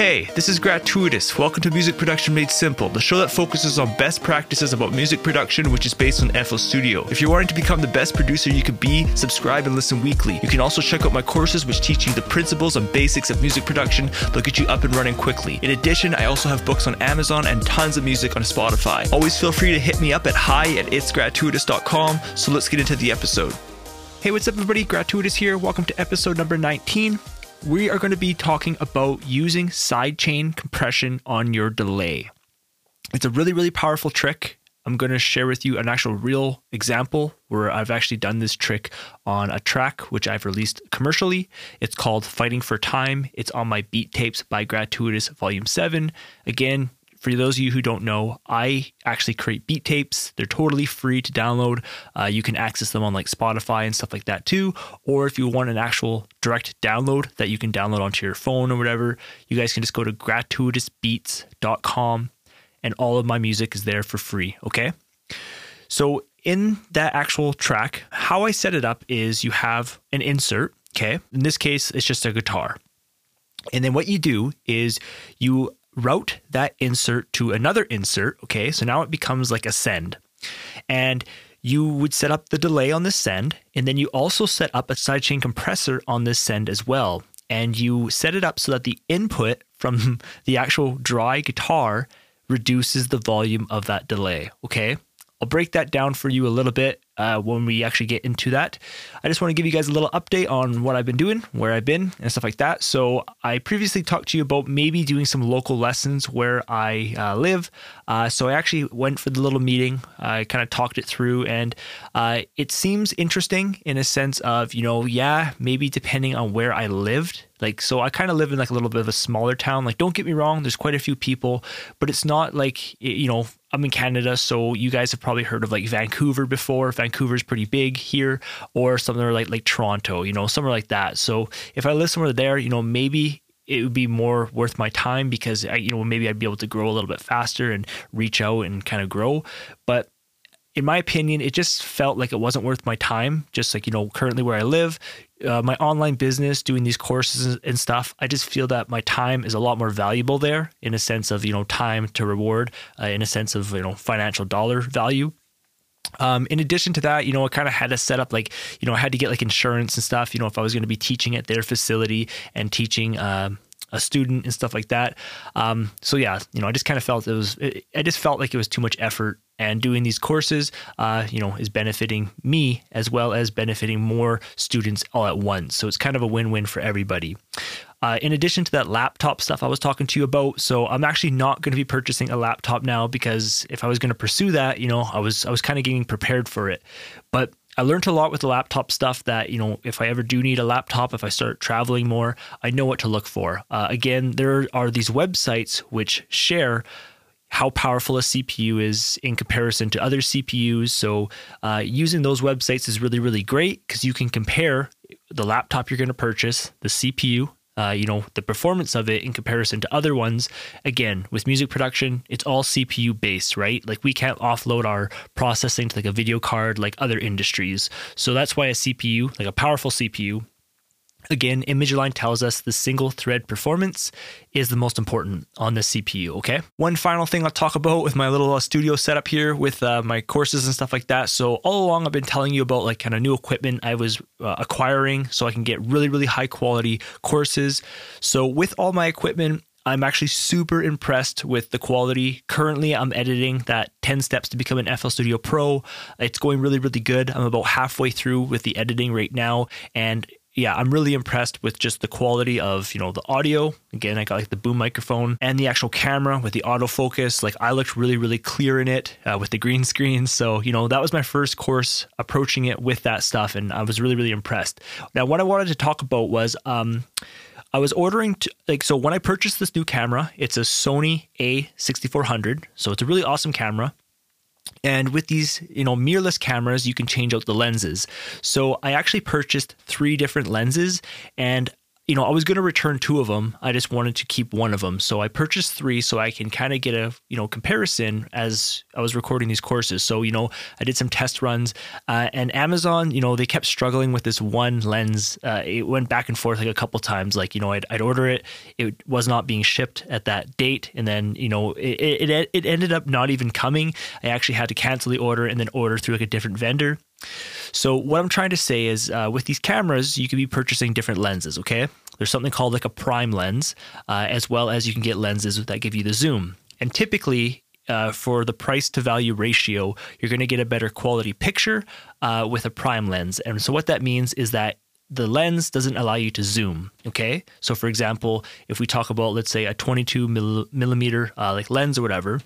Hey, this is Gratuitous. Welcome to Music Production Made Simple, the show that focuses on best practices about music production, which is based on FL Studio. If you're wanting to become the best producer you could be, subscribe and listen weekly. You can also check out my courses, which teach you the principles and basics of music production. They'll get you up and running quickly. In addition, I also have books on Amazon and tons of music on Spotify. Always feel free to hit me up at hi at itsgratuitous.com. So let's get into the episode. Hey, what's up, everybody? Gratuitous here. Welcome to episode number 19. We are going to be talking about using sidechain compression on your delay. It's a really, really powerful trick. I'm going to share with you an actual real example where I've actually done this trick on a track which I've released commercially. It's called Fighting for Time. It's on my Beat Tapes by Gratuitous Volume 7. Again, for those of you who don't know, I actually create beat tapes. They're totally free to download. Uh, you can access them on like Spotify and stuff like that too. Or if you want an actual direct download that you can download onto your phone or whatever, you guys can just go to gratuitousbeats.com and all of my music is there for free. Okay. So in that actual track, how I set it up is you have an insert. Okay. In this case, it's just a guitar. And then what you do is you route that insert to another insert. Okay, so now it becomes like a send. And you would set up the delay on the send, and then you also set up a sidechain compressor on this send as well. And you set it up so that the input from the actual dry guitar reduces the volume of that delay. Okay. I'll break that down for you a little bit uh, when we actually get into that. I just want to give you guys a little update on what I've been doing, where I've been, and stuff like that. So, I previously talked to you about maybe doing some local lessons where I uh, live. Uh, so, I actually went for the little meeting. I kind of talked it through, and uh, it seems interesting in a sense of, you know, yeah, maybe depending on where I lived. Like, so I kind of live in like a little bit of a smaller town. Like, don't get me wrong, there's quite a few people, but it's not like, you know, I'm in Canada, so you guys have probably heard of like Vancouver before. Vancouver's pretty big here, or somewhere like like Toronto, you know, somewhere like that. So if I live somewhere there, you know, maybe it would be more worth my time because I, you know maybe I'd be able to grow a little bit faster and reach out and kind of grow. But in my opinion, it just felt like it wasn't worth my time. Just like, you know, currently where I live, uh, my online business, doing these courses and stuff, I just feel that my time is a lot more valuable there in a sense of, you know, time to reward, uh, in a sense of, you know, financial dollar value. Um, in addition to that, you know, I kind of had to set up like, you know, I had to get like insurance and stuff, you know, if I was going to be teaching at their facility and teaching, um, a student and stuff like that. Um, so yeah, you know, I just kind of felt it was, it, I just felt like it was too much effort and doing these courses, uh, you know, is benefiting me as well as benefiting more students all at once. So it's kind of a win-win for everybody. Uh, in addition to that laptop stuff I was talking to you about, so I'm actually not going to be purchasing a laptop now because if I was going to pursue that, you know, I was I was kind of getting prepared for it. But I learned a lot with the laptop stuff that, you know, if I ever do need a laptop, if I start traveling more, I know what to look for. Uh, again, there are these websites which share how powerful a CPU is in comparison to other CPUs. So, uh, using those websites is really, really great because you can compare the laptop you're going to purchase, the CPU, uh, you know, the performance of it in comparison to other ones. Again, with music production, it's all CPU based, right? Like we can't offload our processing to like a video card like other industries. So that's why a CPU, like a powerful CPU, Again, Image-Line tells us the single thread performance is the most important on the CPU. Okay. One final thing I'll talk about with my little uh, studio setup here with uh, my courses and stuff like that. So, all along, I've been telling you about like kind of new equipment I was uh, acquiring so I can get really, really high quality courses. So, with all my equipment, I'm actually super impressed with the quality. Currently, I'm editing that 10 steps to become an FL Studio Pro. It's going really, really good. I'm about halfway through with the editing right now, and yeah, I'm really impressed with just the quality of, you know, the audio. Again, I got like the boom microphone and the actual camera with the autofocus. Like I looked really, really clear in it uh, with the green screen. So, you know, that was my first course approaching it with that stuff. And I was really, really impressed. Now, what I wanted to talk about was, um, I was ordering to, like so when I purchased this new camera, it's a Sony A6400. So it's a really awesome camera. And with these, you know, mirrorless cameras, you can change out the lenses. So I actually purchased three different lenses and you know, I was going to return two of them. I just wanted to keep one of them. So I purchased three so I can kind of get a, you know, comparison as I was recording these courses. So, you know, I did some test runs uh, and Amazon, you know, they kept struggling with this one lens. Uh, it went back and forth like a couple times. Like, you know, I'd, I'd, order it. It was not being shipped at that date. And then, you know, it, it, it ended up not even coming. I actually had to cancel the order and then order through like a different vendor. So what I'm trying to say is, uh, with these cameras, you can be purchasing different lenses. Okay, there's something called like a prime lens, uh, as well as you can get lenses that give you the zoom. And typically, uh, for the price to value ratio, you're going to get a better quality picture uh, with a prime lens. And so what that means is that the lens doesn't allow you to zoom. Okay, so for example, if we talk about let's say a 22 millimeter uh, like lens or whatever,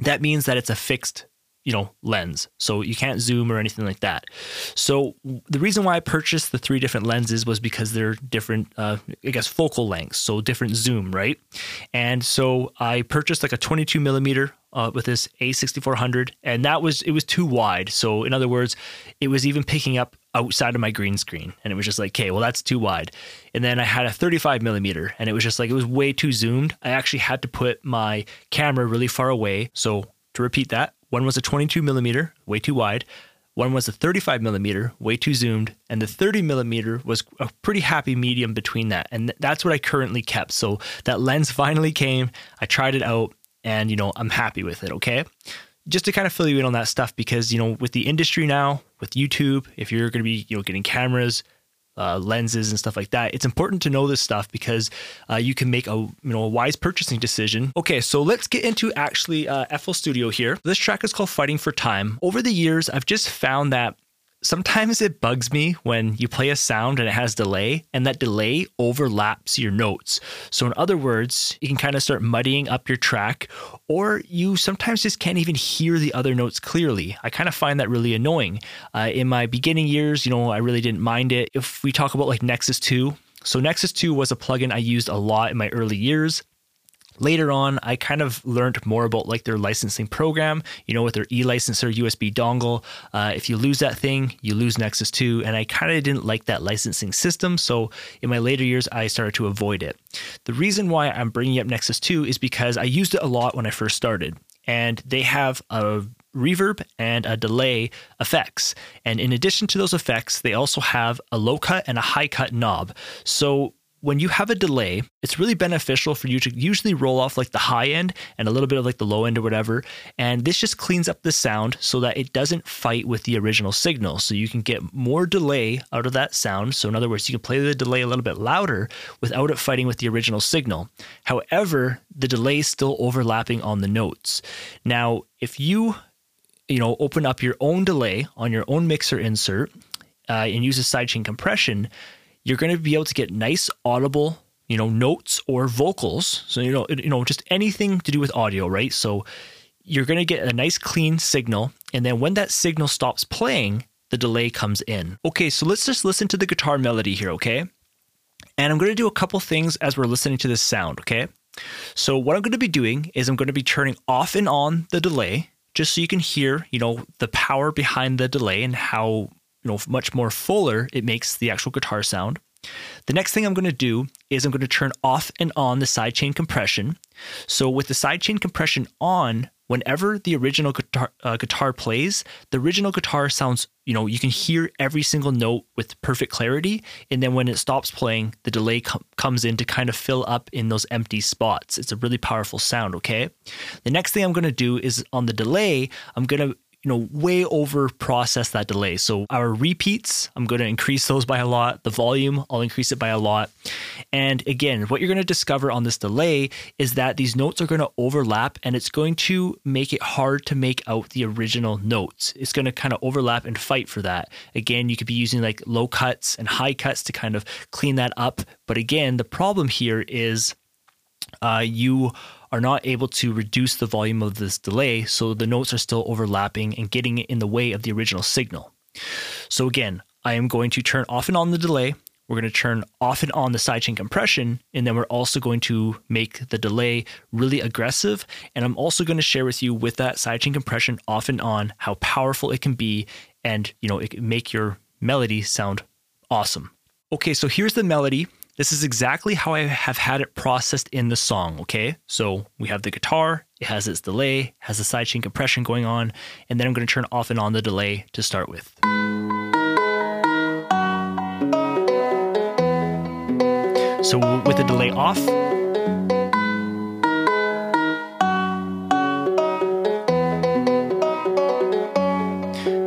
that means that it's a fixed you know lens. So you can't zoom or anything like that. So the reason why i purchased the three different lenses was because they're different uh, i guess focal lengths so different zoom right? And so i purchased like a 22 millimeter uh, with this a6400 and that was it was too wide. So in other words it was even picking up outside of my green screen and it was just like okay well that's too wide. And then i had a 35 millimeter and it was just like it was way too zoomed. I actually had to put my camera really far away. So to repeat that one was a 22 millimeter, way too wide. One was a 35 millimeter, way too zoomed, and the 30 millimeter was a pretty happy medium between that. And that's what I currently kept. So that lens finally came. I tried it out, and you know I'm happy with it. Okay, just to kind of fill you in on that stuff because you know with the industry now, with YouTube, if you're going to be you know getting cameras, uh, lenses and stuff like that. It's important to know this stuff because uh, you can make a you know a wise purchasing decision. Okay, so let's get into actually uh, FL Studio here. This track is called "Fighting for Time." Over the years, I've just found that sometimes it bugs me when you play a sound and it has delay and that delay overlaps your notes. So, in other words, you can kind of start muddying up your track, or you sometimes just can't even hear the other notes clearly. I kind of find that really annoying. Uh, in my beginning years, you know, I really didn't mind it. If we talk about like Nexus 2, so Nexus 2 was a plugin I used a lot in my early years later on i kind of learned more about like their licensing program you know with their e-licenser usb dongle uh, if you lose that thing you lose nexus 2 and i kind of didn't like that licensing system so in my later years i started to avoid it the reason why i'm bringing up nexus 2 is because i used it a lot when i first started and they have a reverb and a delay effects. And in addition to those effects, they also have a low cut and a high cut knob. So when you have a delay, it's really beneficial for you to usually roll off like the high end and a little bit of like the low end or whatever. And this just cleans up the sound so that it doesn't fight with the original signal. So you can get more delay out of that sound. So, in other words, you can play the delay a little bit louder without it fighting with the original signal. However, the delay is still overlapping on the notes. Now, if you you know open up your own delay on your own mixer insert uh, and use a sidechain compression you're going to be able to get nice audible you know notes or vocals. So you know you know just anything to do with audio right? So you're going to get a nice clean signal and then when that signal stops playing the delay comes in. Okay so let's just listen to the guitar melody here okay? And i'm going to do a couple things as we're listening to this sound okay? So what i'm going to be doing is i'm going to be turning off and on the delay just so you can hear you know the power behind the delay and how you know much more fuller it makes the actual guitar sound. The next thing I'm going to do is I'm going to turn off and on the sidechain compression. So with the sidechain compression on, whenever the original guitar, uh, guitar plays, the original guitar sounds, you know, you can hear every single note with perfect clarity. And then when it stops playing, the delay com- comes in to kind of fill up in those empty spots. It's a really powerful sound, okay? The next thing I'm going to do is on the delay, I'm going to you know, way over process that delay. So our repeats, I'm going to increase those by a lot. The volume, I'll increase it by a lot. And again, what you're going to discover on this delay is that these notes are going to overlap and it's going to make it hard to make out the original notes. It's going to kind of overlap and fight for that. Again, you could be using like low cuts and high cuts to kind of clean that up. But again, the problem here is uh, you are not able to reduce the volume of this delay, so the notes are still overlapping and getting in the way of the original signal. So again, I am going to turn off and on the delay. We're going to turn off and on the sidechain compression, and then we're also going to make the delay really aggressive. And I'm also going to share with you with that sidechain compression off and on how powerful it can be, and you know, it can make your melody sound awesome. Okay, so here's the melody this is exactly how I have had it processed in the song, okay? So we have the guitar, it has its delay, has the sidechain compression going on, and then I'm to turn off and on the delay to start with. So with the delay off,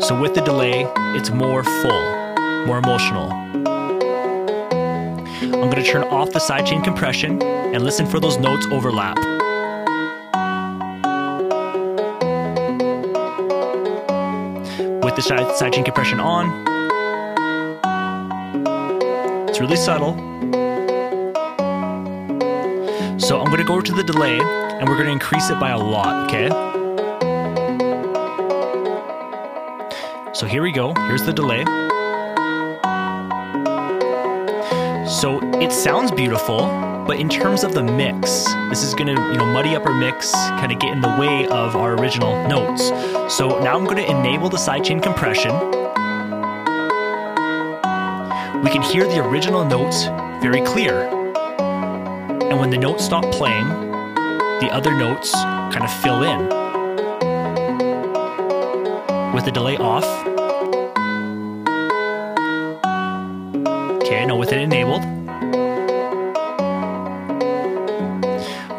So with the delay, it's more full, more emotional. I'm going to turn off the sidechain compression and listen for those notes overlap. With the sidechain compression on, it's really subtle. So I'm going to go to the delay and we're going to increase it by a lot, okay? So here we go. Here's the delay. So it sounds beautiful, but in terms of the mix, this is to, you know, muddy up our mix, kind of get in the way of our original notes. So now I'm to enable the sidechain compression. We can hear the original notes very clear. And when the notes stop playing, the other notes kind of fill in with the delay off. Okay, now with it enabled.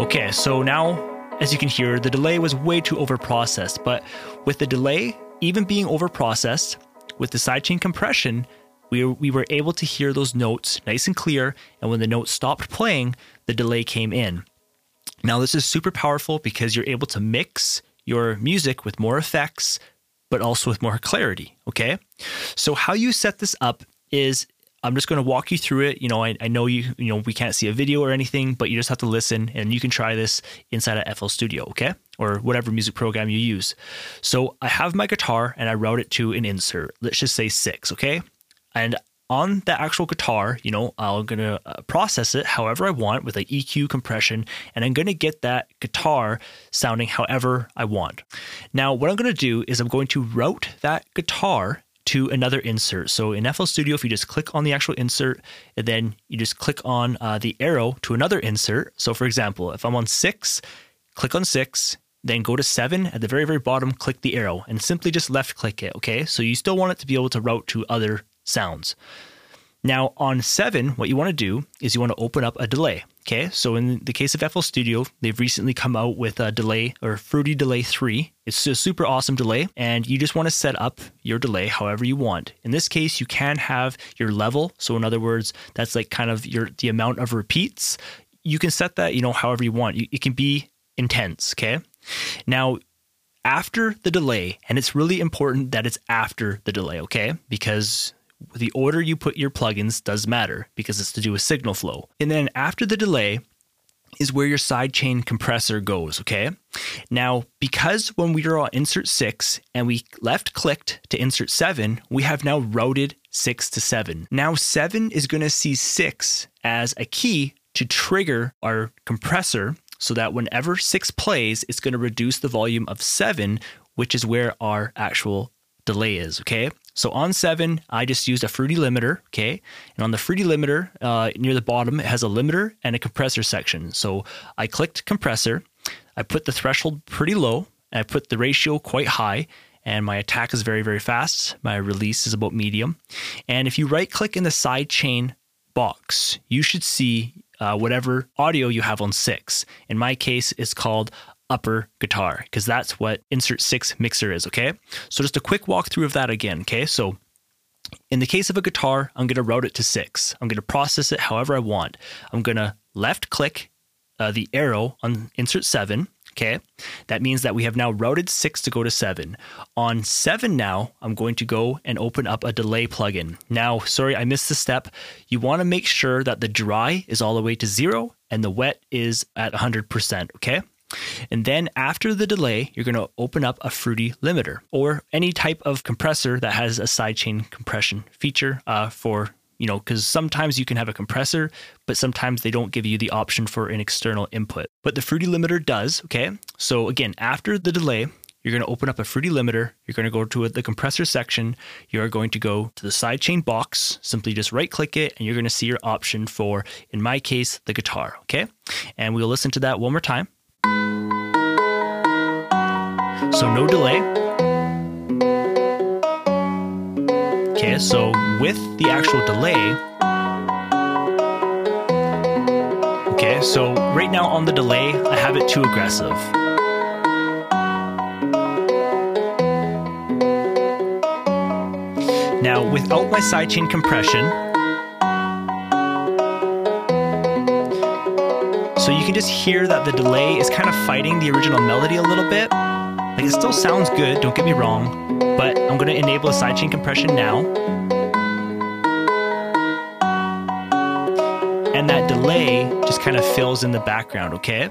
Okay, so now, as you can hear, the delay was way too overprocessed, but with the delay even being overprocessed, with the sidechain compression, we, we were able to hear those notes nice and clear, and when the note stopped playing, the delay came in. Now, this is super powerful because you're able to mix your music with more effects, but also with more clarity. Okay. So, how you set this up is I'm just going to walk you through it. You know, I, I know you, you know, we can't see a video or anything, but you just have to listen and you can try this inside of FL Studio, okay? Or whatever music program you use. So I have my guitar and I route it to an insert. Let's just say six, okay? And on the actual guitar, you know, I'm going to uh, process it however I want with like EQ compression, and I'm going to get that guitar sounding however I want. Now, what I'm going to do is I'm going to route that guitar to another insert. So in FL Studio, if you just click on the actual insert, and then you just click on uh, the arrow to another insert. So for example, if I'm on six, click on six, then go to seven at the very, very bottom, click the arrow, and simply just left click it. Okay. So you still want it to be able to route to other sounds. Now, on 7, what you want to do is you want to open up a delay. Okay, so in the case of FL Studio, they've recently come out with a delay or Fruity Delay 3. It's a super awesome delay, and you just want to set up your delay however you want. In this case, you can have your level. So, in other words, that's like kind of your the amount of repeats. You can set that, you know, however you want. It can be intense. Okay, now after the delay, and it's really important that it's after the delay, okay? Because the order you put your plugins does matter because it's to do with signal flow. And then after the delay is where your sidechain compressor goes, okay? Now, because when we are on insert 6 and we left clicked to insert 7, we have now routed 6 to 7. Now 7 is to see 6 as a key to trigger our compressor so that whenever 6 plays, it's to reduce the volume of 7, which is where our actual delay is, okay? So on seven, I just used a fruity limiter, okay? And on the fruity limiter, uh, near the bottom, it has a limiter and a compressor section. So I clicked compressor, I put the threshold pretty low, I put the ratio quite high, and my attack is very, very fast. My release is about medium. And if you right click in the side chain box, you should see uh, whatever audio you have on six. In my case, it's called upper guitar because that's what insert six mixer is. Okay. So just a quick walkthrough of that again. Okay. So in the case of a guitar, I'm going to route it to six. I'm going to process it however I want. I'm going to left click uh, the arrow on insert seven. Okay. That means that we have now routed six to go to seven. On seven now, I'm going to go and open up a delay plugin. Now, sorry, I missed the step. You want to make sure that the dry is all the way to zero and the wet is at 100%. Okay. And then after the delay, you're going to open up a Fruity limiter or any type of compressor that has a sidechain compression feature uh, for, you know, because sometimes you can have a compressor, but sometimes they don't give you the option for an external input. But the Fruity limiter does, okay? So again, after the delay, you're going to open up a Fruity limiter. You're going to go to the compressor section. You're going to go to the sidechain box, simply just right click it, and you're going to see your option for, in my case, the guitar. Okay. And we'll listen to that one more time. So no delay. Okay, so with the actual delay, okay, so right now on the delay, I have it too aggressive. Now, without my sidechain compression, so you can just hear that the delay is kind of fighting the original melody a little bit. Like it still sounds good, don't get me wrong, but I'm to enable a sidechain compression now. And that delay just kind of fills in the background, okay?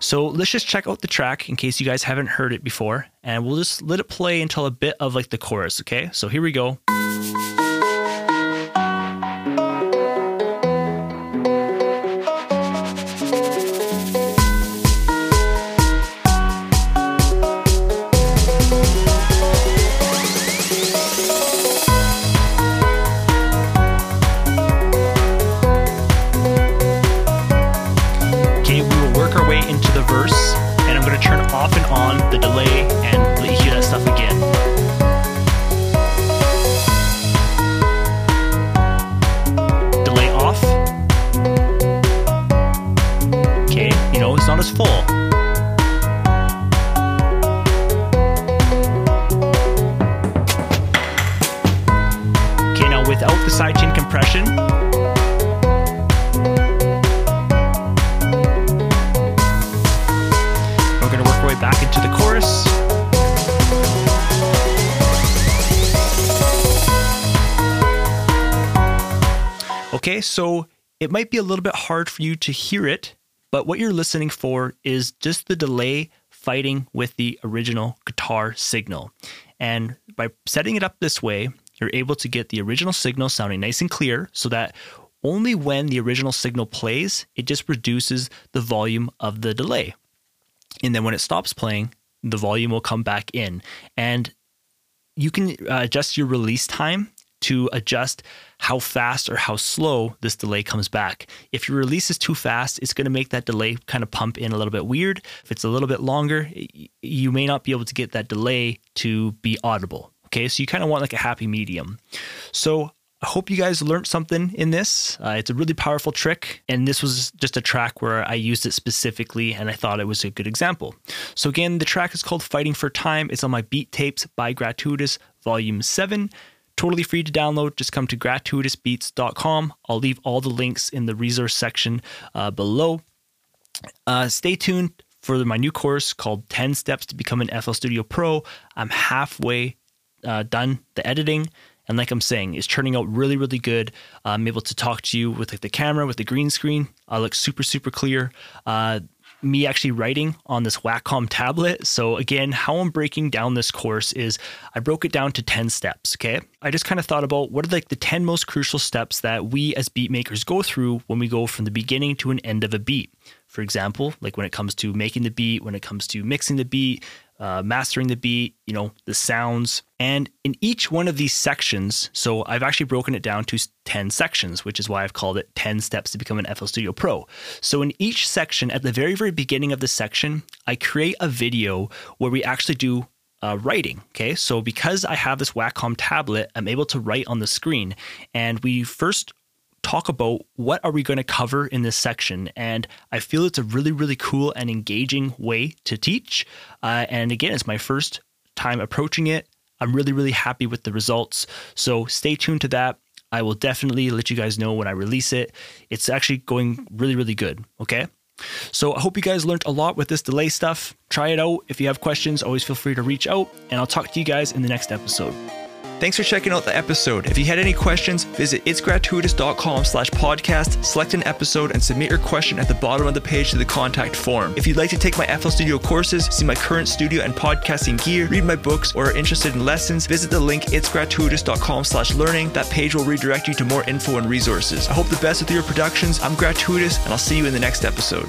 So let's just check out the track in case you guys haven't heard it before, and we'll just let it play until a bit of like the chorus, okay? So here we go. Back into the chorus. Okay, so it might be a little bit hard for you to hear it but what you're listening for is just the delay fighting with the original guitar signal. And by setting it up this way, you're able to get the original signal sounding nice and clear so that only when the original signal plays, it just reduces the volume of the delay. And then when it stops playing, the volume will come back in. And you can uh, adjust your release time to adjust how fast or how slow this delay comes back. If your release is too fast, it's going to make that delay kind of pump in a little bit weird. If it's a little bit longer, you may not be able to get that delay to be audible. Okay, so you kind of want like a happy medium. So hope you guys learned something in this. Uh, it's a really powerful trick, and this was just a track where I used it specifically, and I thought it was a good example. So, again, the track is called Fighting for Time. It's on my Beat Tapes by Gratuitous, Volume 7. Totally free to download. Just come to gratuitousbeats.com. I'll leave all the links in the resource section uh, below. Uh, stay tuned for my new course called 10 Steps to Become an FL Studio Pro. I'm halfway uh, done the editing. And like I'm saying, it's turning out really, really good. I'm able to talk to you with like the camera, with the green screen. I look super, super clear. Uh, me actually writing on this Wacom tablet. So again, how I'm breaking down this course is I broke it down to 10 steps, okay? I just kind of thought about what are like the 10 most crucial steps that we as beat makers go through when we go from the beginning to an end of a beat. For example, like when it comes to making the beat, when it comes to mixing the beat, uh, mastering the beat, you know, the sounds. And in each one of these sections, so I've actually broken it down to 10 sections, which is why I've called it 10 steps to become an FL Studio Pro. So in each section, at the very, very beginning of the section, I create a video where we actually do uh, writing. Okay, so because I have this Wacom tablet, I'm able to write on the screen. And we first talk about what are we going to cover in this section. And i feel it's a really really cool and engaging way to teach. Uh, and again it's my first time approaching it. I'm really really happy with the results. So stay tuned to that. I will definitely let you guys know when i release it. It's actually going really really good okay? So I hope you guys learned a lot with this delay stuff. Try it out. If you have questions, always feel free to reach out, and I'll talk to you guys in the next episode. Thanks for checking out the episode. If you had any questions, visit itsgratuitous.com slash podcast, select an episode, and submit your question at the bottom of the page to the contact form. If you'd like to take my FL Studio courses, see my current studio and podcasting gear, read my books, or are interested in lessons, visit the link itsgratuitous.com slash learning. That page will redirect you to more info and resources. I hope the best with your productions. I'm Gratuitous, and I'll see you in the next episode.